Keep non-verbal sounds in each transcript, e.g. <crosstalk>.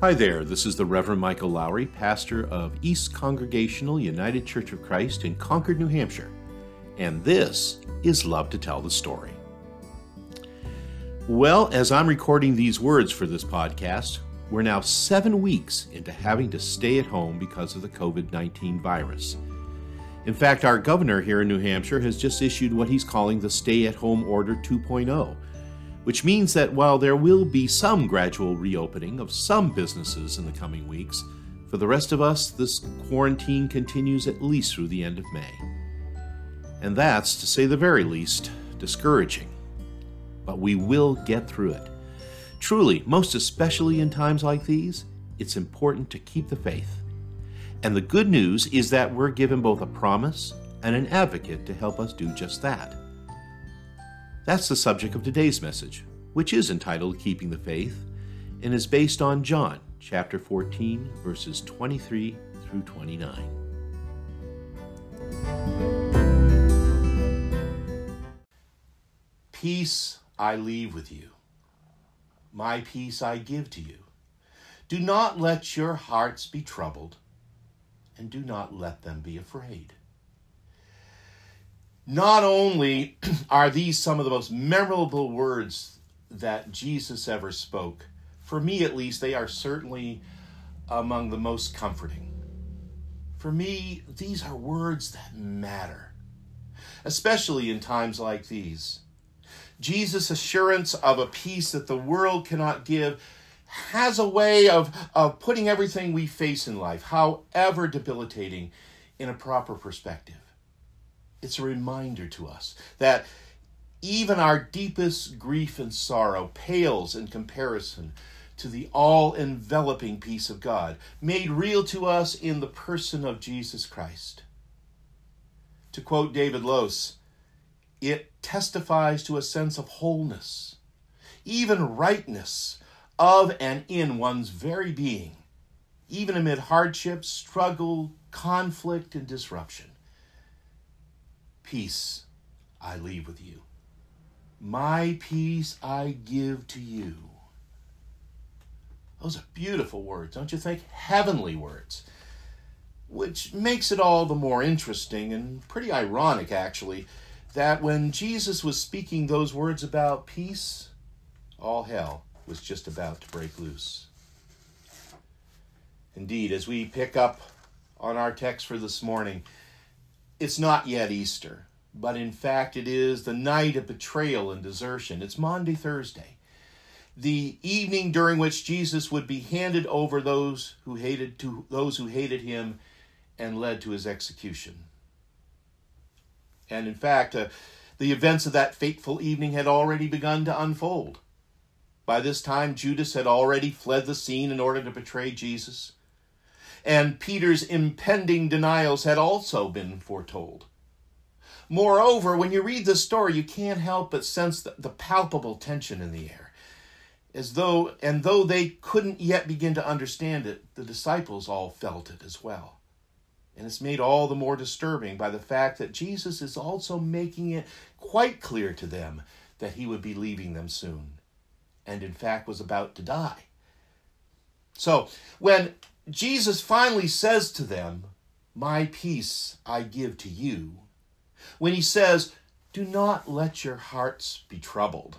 Hi there, this is the Reverend Michael Lowry, pastor of East Congregational United Church of Christ in Concord, New Hampshire, and this is Love to Tell the Story. Well, as I'm recording these words for this podcast, we're now seven weeks into having to stay at home because of the COVID 19 virus. In fact, our governor here in New Hampshire has just issued what he's calling the Stay at Home Order 2.0 which means that while there will be some gradual reopening of some businesses in the coming weeks, for the rest of us, this quarantine continues at least through the end of May. And that's, to say the very least, discouraging. But we will get through it. Truly, most especially in times like these, it's important to keep the faith. And the good news is that we're given both a promise and an advocate to help us do just that. That's the subject of today's message, which is entitled Keeping the Faith and is based on John chapter 14, verses 23 through 29. Peace I leave with you, my peace I give to you. Do not let your hearts be troubled, and do not let them be afraid. Not only <clears throat> are these some of the most memorable words that Jesus ever spoke, for me at least, they are certainly among the most comforting. For me, these are words that matter, especially in times like these. Jesus' assurance of a peace that the world cannot give has a way of, of putting everything we face in life, however debilitating, in a proper perspective. It's a reminder to us that even our deepest grief and sorrow pales in comparison to the all enveloping peace of God, made real to us in the person of Jesus Christ. To quote David Lose, it testifies to a sense of wholeness, even rightness of and in one's very being, even amid hardship, struggle, conflict, and disruption. Peace I leave with you. My peace I give to you. Those are beautiful words, don't you think? Heavenly words. Which makes it all the more interesting and pretty ironic, actually, that when Jesus was speaking those words about peace, all hell was just about to break loose. Indeed, as we pick up on our text for this morning, it's not yet Easter, but in fact it is the night of betrayal and desertion. It's Maundy Thursday, the evening during which Jesus would be handed over those who hated to those who hated him and led to his execution. And in fact, uh, the events of that fateful evening had already begun to unfold. By this time, Judas had already fled the scene in order to betray Jesus and Peter's impending denials had also been foretold. Moreover, when you read the story, you can't help but sense the, the, palpable tension in the air. As though, and though they couldn't yet begin to understand it, the disciples all felt it as well. And it's made all the more disturbing by the fact that Jesus is also making it quite clear to them that he would be leaving them soon, and in fact was about to die. So, when Jesus finally says to them, My peace I give to you, when he says, Do not let your hearts be troubled.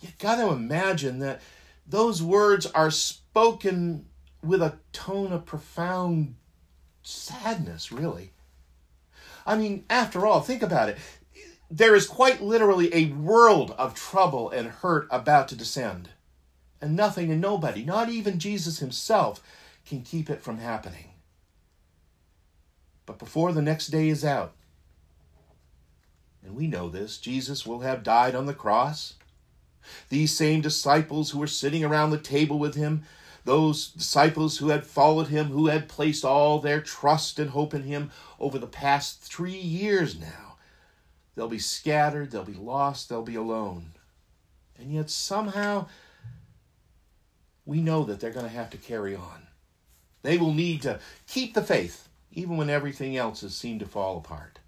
You've got to imagine that those words are spoken with a tone of profound sadness, really. I mean, after all, think about it. There is quite literally a world of trouble and hurt about to descend and nothing and nobody, not even Jesus himself, can keep it from happening. But before the next day is out, and we know this, Jesus will have died on the cross. These same disciples who were sitting around the table with him, those disciples who had followed him, who had placed all their trust and hope in him over the past three years now, they'll be scattered, they'll be lost, they'll be alone. And yet somehow we know that they're going to have to carry on. They will need to keep the faith, even when everything else has seemed to fall apart.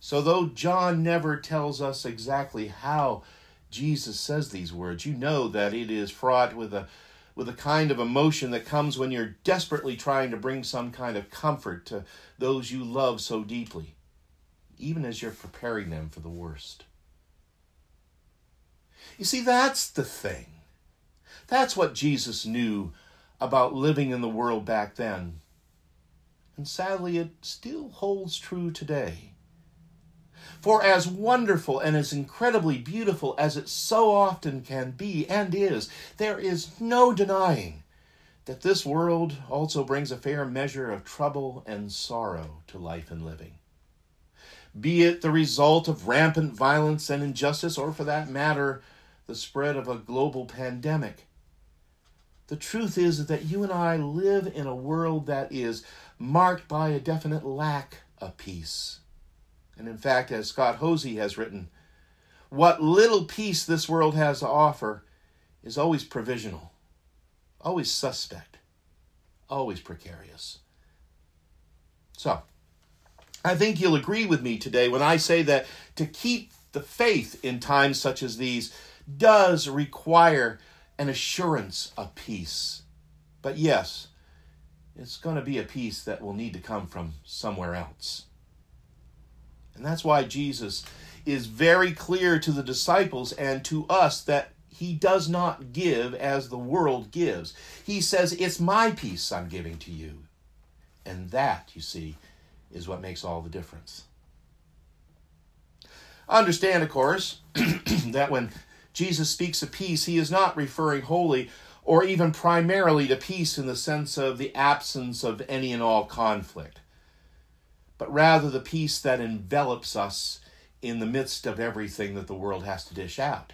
So, though John never tells us exactly how Jesus says these words, you know that it is fraught with a, with a kind of emotion that comes when you're desperately trying to bring some kind of comfort to those you love so deeply, even as you're preparing them for the worst. You see, that's the thing. That's what Jesus knew about living in the world back then. And sadly, it still holds true today. For as wonderful and as incredibly beautiful as it so often can be and is, there is no denying that this world also brings a fair measure of trouble and sorrow to life and living. Be it the result of rampant violence and injustice, or for that matter, the spread of a global pandemic. The truth is that you and I live in a world that is marked by a definite lack of peace. And in fact, as Scott Hoezee has written, what little peace this world has to offer is always provisional, always suspect, always precarious. So, I think you'll agree with me today when I say that to keep the faith in times such as these does require an assurance of peace. But yes, it's going to be a peace that will need to come from somewhere else. And that's why Jesus is very clear to the disciples and to us that he does not give as the world gives. He says, It's my peace I'm giving to you. And that, you see, is what makes all the difference. Understand, of course, <clears throat> that when Jesus speaks of peace, he is not referring wholly or even primarily to peace in the sense of the absence of any and all conflict but rather the peace that envelops us in the midst of everything that the world has to dish out.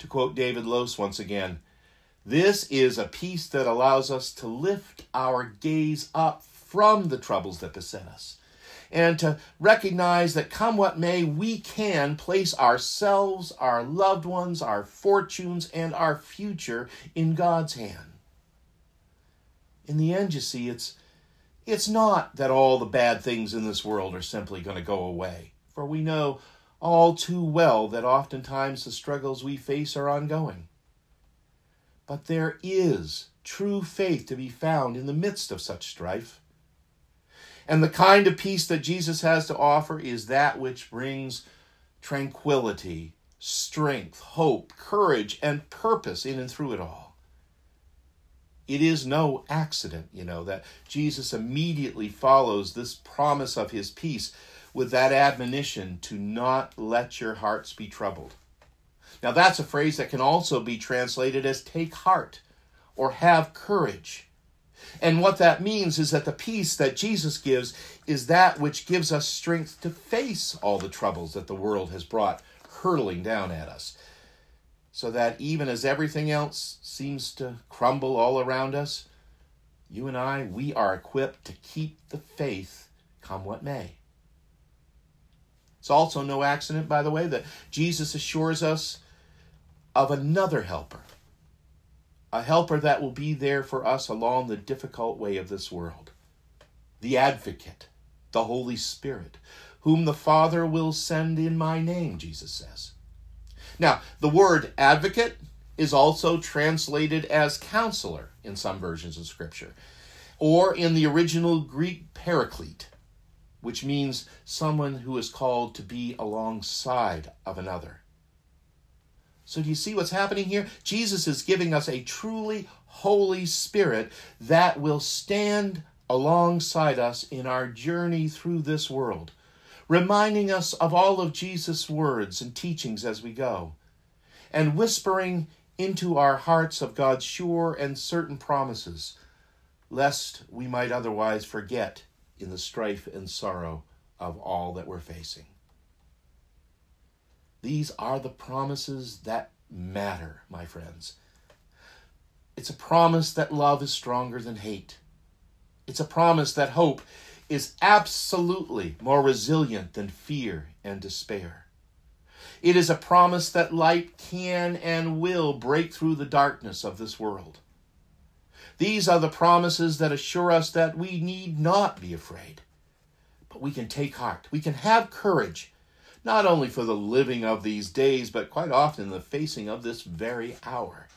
To quote David Lose once again, this is a peace that allows us to lift our gaze up from the troubles that beset us and to recognize that come what may, we can place ourselves, our loved ones, our fortunes, and our future in God's hand. In the end, you see, it's it's not that all the bad things in this world are simply going to go away, for we know all too well that oftentimes the struggles we face are ongoing. But there is true faith to be found in the midst of such strife. And the kind of peace that Jesus has to offer is that which brings tranquility, strength, hope, courage, and purpose in and through it all. It is no accident, you know, that Jesus immediately follows this promise of his peace with that admonition to not let your hearts be troubled. Now, that's a phrase that can also be translated as take heart or have courage. And what that means is that the peace that Jesus gives is that which gives us strength to face all the troubles that the world has brought hurtling down at us so that even as everything else seems to crumble all around us, you and I, we are equipped to keep the faith come what may. It's also no accident, by the way, that Jesus assures us of another helper, a helper that will be there for us along the difficult way of this world, the advocate, the Holy Spirit, whom the Father will send in my name, Jesus says. Now, the word advocate is also translated as counselor in some versions of Scripture, or in the original Greek paraclete, which means someone who is called to be alongside of another. So, do you see what's happening here? Jesus is giving us a truly Holy Spirit that will stand alongside us in our journey through this world reminding us of all of Jesus' words and teachings as we go, and whispering into our hearts of God's sure and certain promises, lest we might otherwise forget in the strife and sorrow of all that we're facing. These are the promises that matter, my friends. It's a promise that love is stronger than hate. It's a promise that hope is absolutely more resilient than fear and despair. It is a promise that light can and will break through the darkness of this world. These are the promises that assure us that we need not be afraid, but we can take heart. We can have courage, not only for the living of these days, but quite often the facing of this very hour.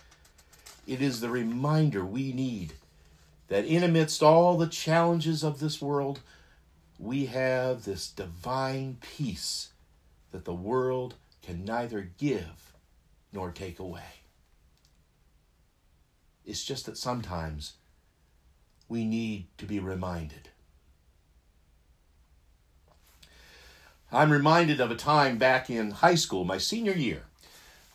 it is the reminder we need that in amidst all the challenges of this world, we have this divine peace that the world can neither give nor take away. It's just that sometimes we need to be reminded. I'm reminded of a time back in high school, my senior year,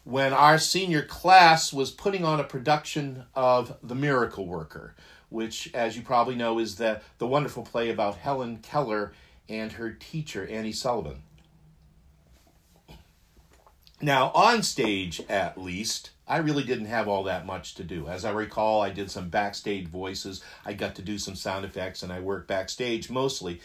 when our senior class was putting on a production of The Miracle Worker, which, as you probably know, is the, the wonderful play about Helen Keller and her teacher, Annie Sullivan. Now, on stage at least, I really didn't have all that much to do. As I recall, I did some backstage voices, I got to do some sound effects, and I worked backstage mostly.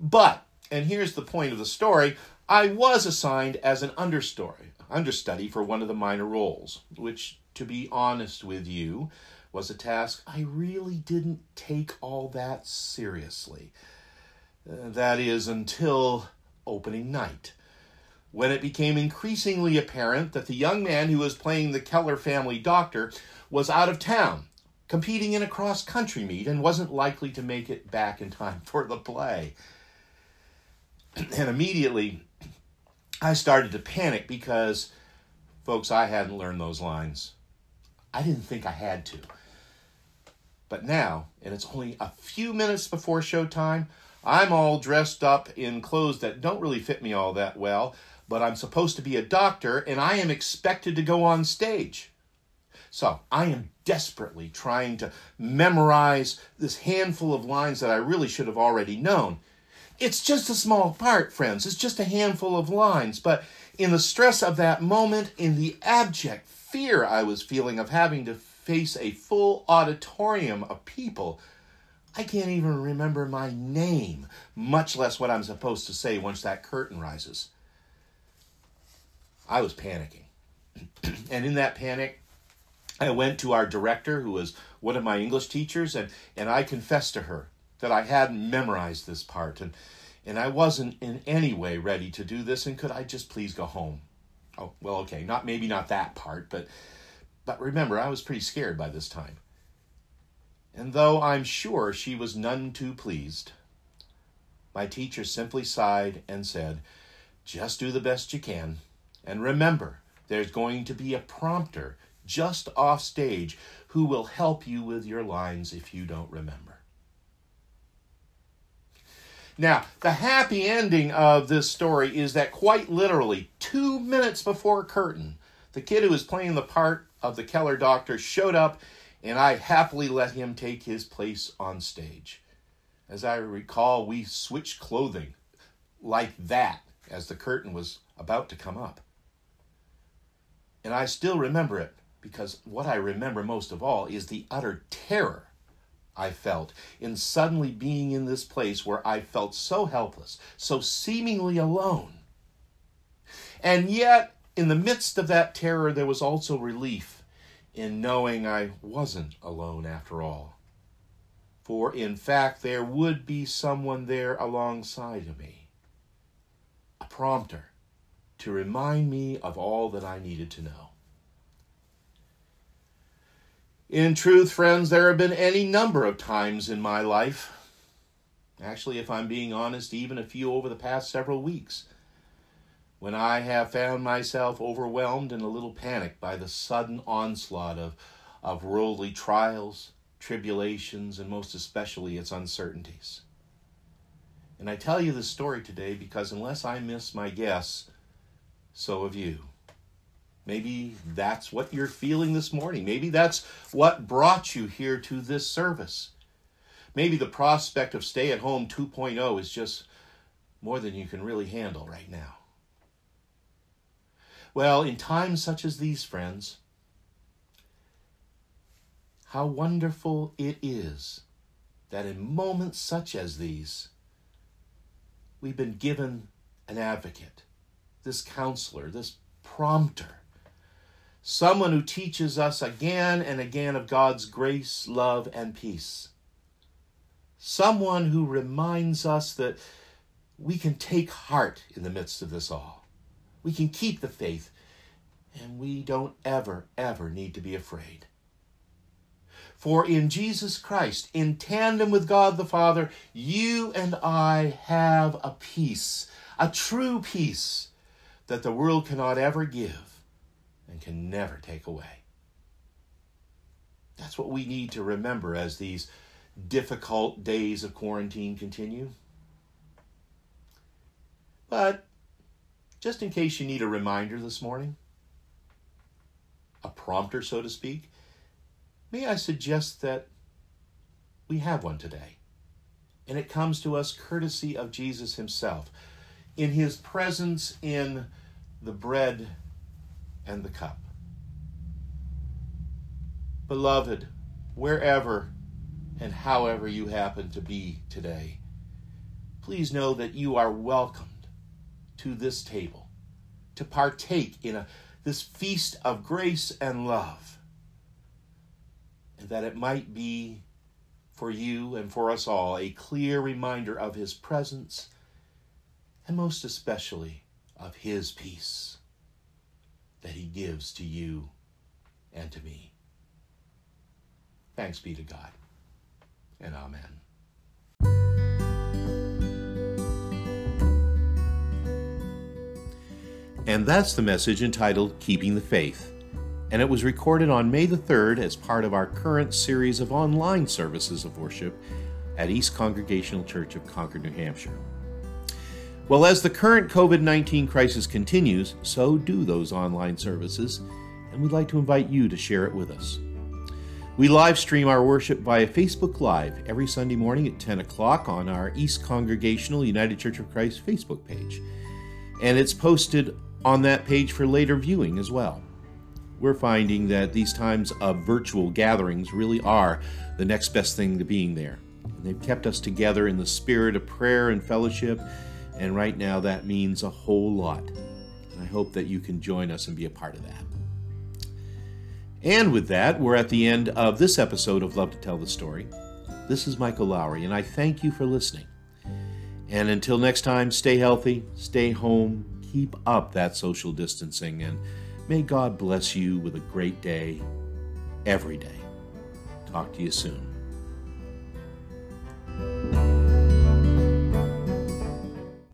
But, and here's the point of the story I was assigned as an understory, understudy for one of the minor roles, which, to be honest with you, was a task I really didn't take all that seriously. Uh, that is, until opening night, when it became increasingly apparent that the young man who was playing the Keller family doctor was out of town, competing in a cross country meet, and wasn't likely to make it back in time <laughs> for the play. <clears throat> And immediately, I started to panic because, folks, I hadn't learned those lines. I didn't think I had to. But now, and it's only a few minutes before showtime, I'm all dressed up in clothes that don't really fit me all that well, but I'm supposed to be a doctor and I am expected to go on stage. So I am desperately trying to memorize this handful of lines that I really should have already known. It's just a small part, friends. It's just a handful of lines. But in the stress of that moment, in the abject fear I was feeling of having to face a full auditorium of people, I can't even remember my name, much less what I'm supposed to say once that curtain rises. I was panicking. <clears throat> and in that panic, I went to our director, who was one of my English teachers, and, and I confessed to her that I hadn't memorized this part and and I wasn't in any way ready to do this and could I just please go home? Oh, well okay, not maybe not that part, but but remember I was pretty scared by this time. And though I'm sure she was none too pleased, my teacher simply sighed and said, "Just do the best you can, and remember, there's going to be a prompter just off stage who will help you with your lines if you don't remember." Now, the happy ending of this story is that quite literally, two minutes before curtain, the kid who was playing the part of the Keller doctor showed up, and I happily let him take his place on stage. As I recall, we switched clothing like that as the curtain was about to come up. And I still remember it because what I remember most of all is the utter terror I felt in suddenly being in this place where I felt so helpless, so seemingly alone. And yet, in the midst of that terror, there was also relief in knowing I wasn't alone after all. For in fact, there would be someone there alongside of me, a prompter to remind me of all that I needed to know. In truth, friends, there have been any number of times in my life, actually, if I'm being honest, even a few over the past several weeks, when I have found myself overwhelmed and a little panicked by the sudden onslaught of, of worldly trials, tribulations, and most especially its uncertainties. And I tell you this story today because unless I miss my guess, so have you. Maybe that's what you're feeling this morning. Maybe that's what brought you here to this service. Maybe the prospect of stay at home 2.0 is just more than you can really handle right now. Well, in times such as these, friends, how wonderful it is that in moments such as these, we've been given an advocate, this counselor, this prompter someone who teaches us again and again of God's grace, love, and peace. Someone who reminds us that we can take heart in the midst of this all. We can keep the faith, and we don't ever, ever need to be afraid. For in Jesus Christ, in tandem with God the Father, you and I have a peace, a true peace that the world cannot ever give and can never take away. That's what we need to remember as these difficult days of quarantine continue. But just in case you need a reminder this morning, a prompter, so to speak, may I suggest that we have one today. And it comes to us courtesy of Jesus himself, in his presence in the bread and the cup. Beloved, wherever and however you happen to be today, please know that you are welcomed to this table to partake in a, this feast of grace and love, and that it might be for you and for us all a clear reminder of His presence and most especially of His peace that He gives to you and to me. Thanks be to God, and Amen. And that's the message entitled Keeping the Faith. And it was recorded on May the 3rd as part of our current series of online services of worship at East Congregational Church of Concord, New Hampshire. Well, as the current COVID 19 crisis continues, so do those online services, and we'd like to invite you to share it with us. We live stream our worship via Facebook Live every Sunday morning at 10 o'clock on our East Congregational United Church of Christ Facebook page. And it's posted on that page for later viewing as well. We're finding that these times of virtual gatherings really are the next best thing to being there. They've kept us together in the spirit of prayer and fellowship, and right now that means a whole lot. And I hope that you can join us and be a part of that. And with that, we're at the end of this episode of Love to Tell the Story. This is Michael Lowry, and I thank you for listening. And until next time, stay healthy, stay home, keep up that social distancing, and may God bless you with a great day every day. Talk to you soon.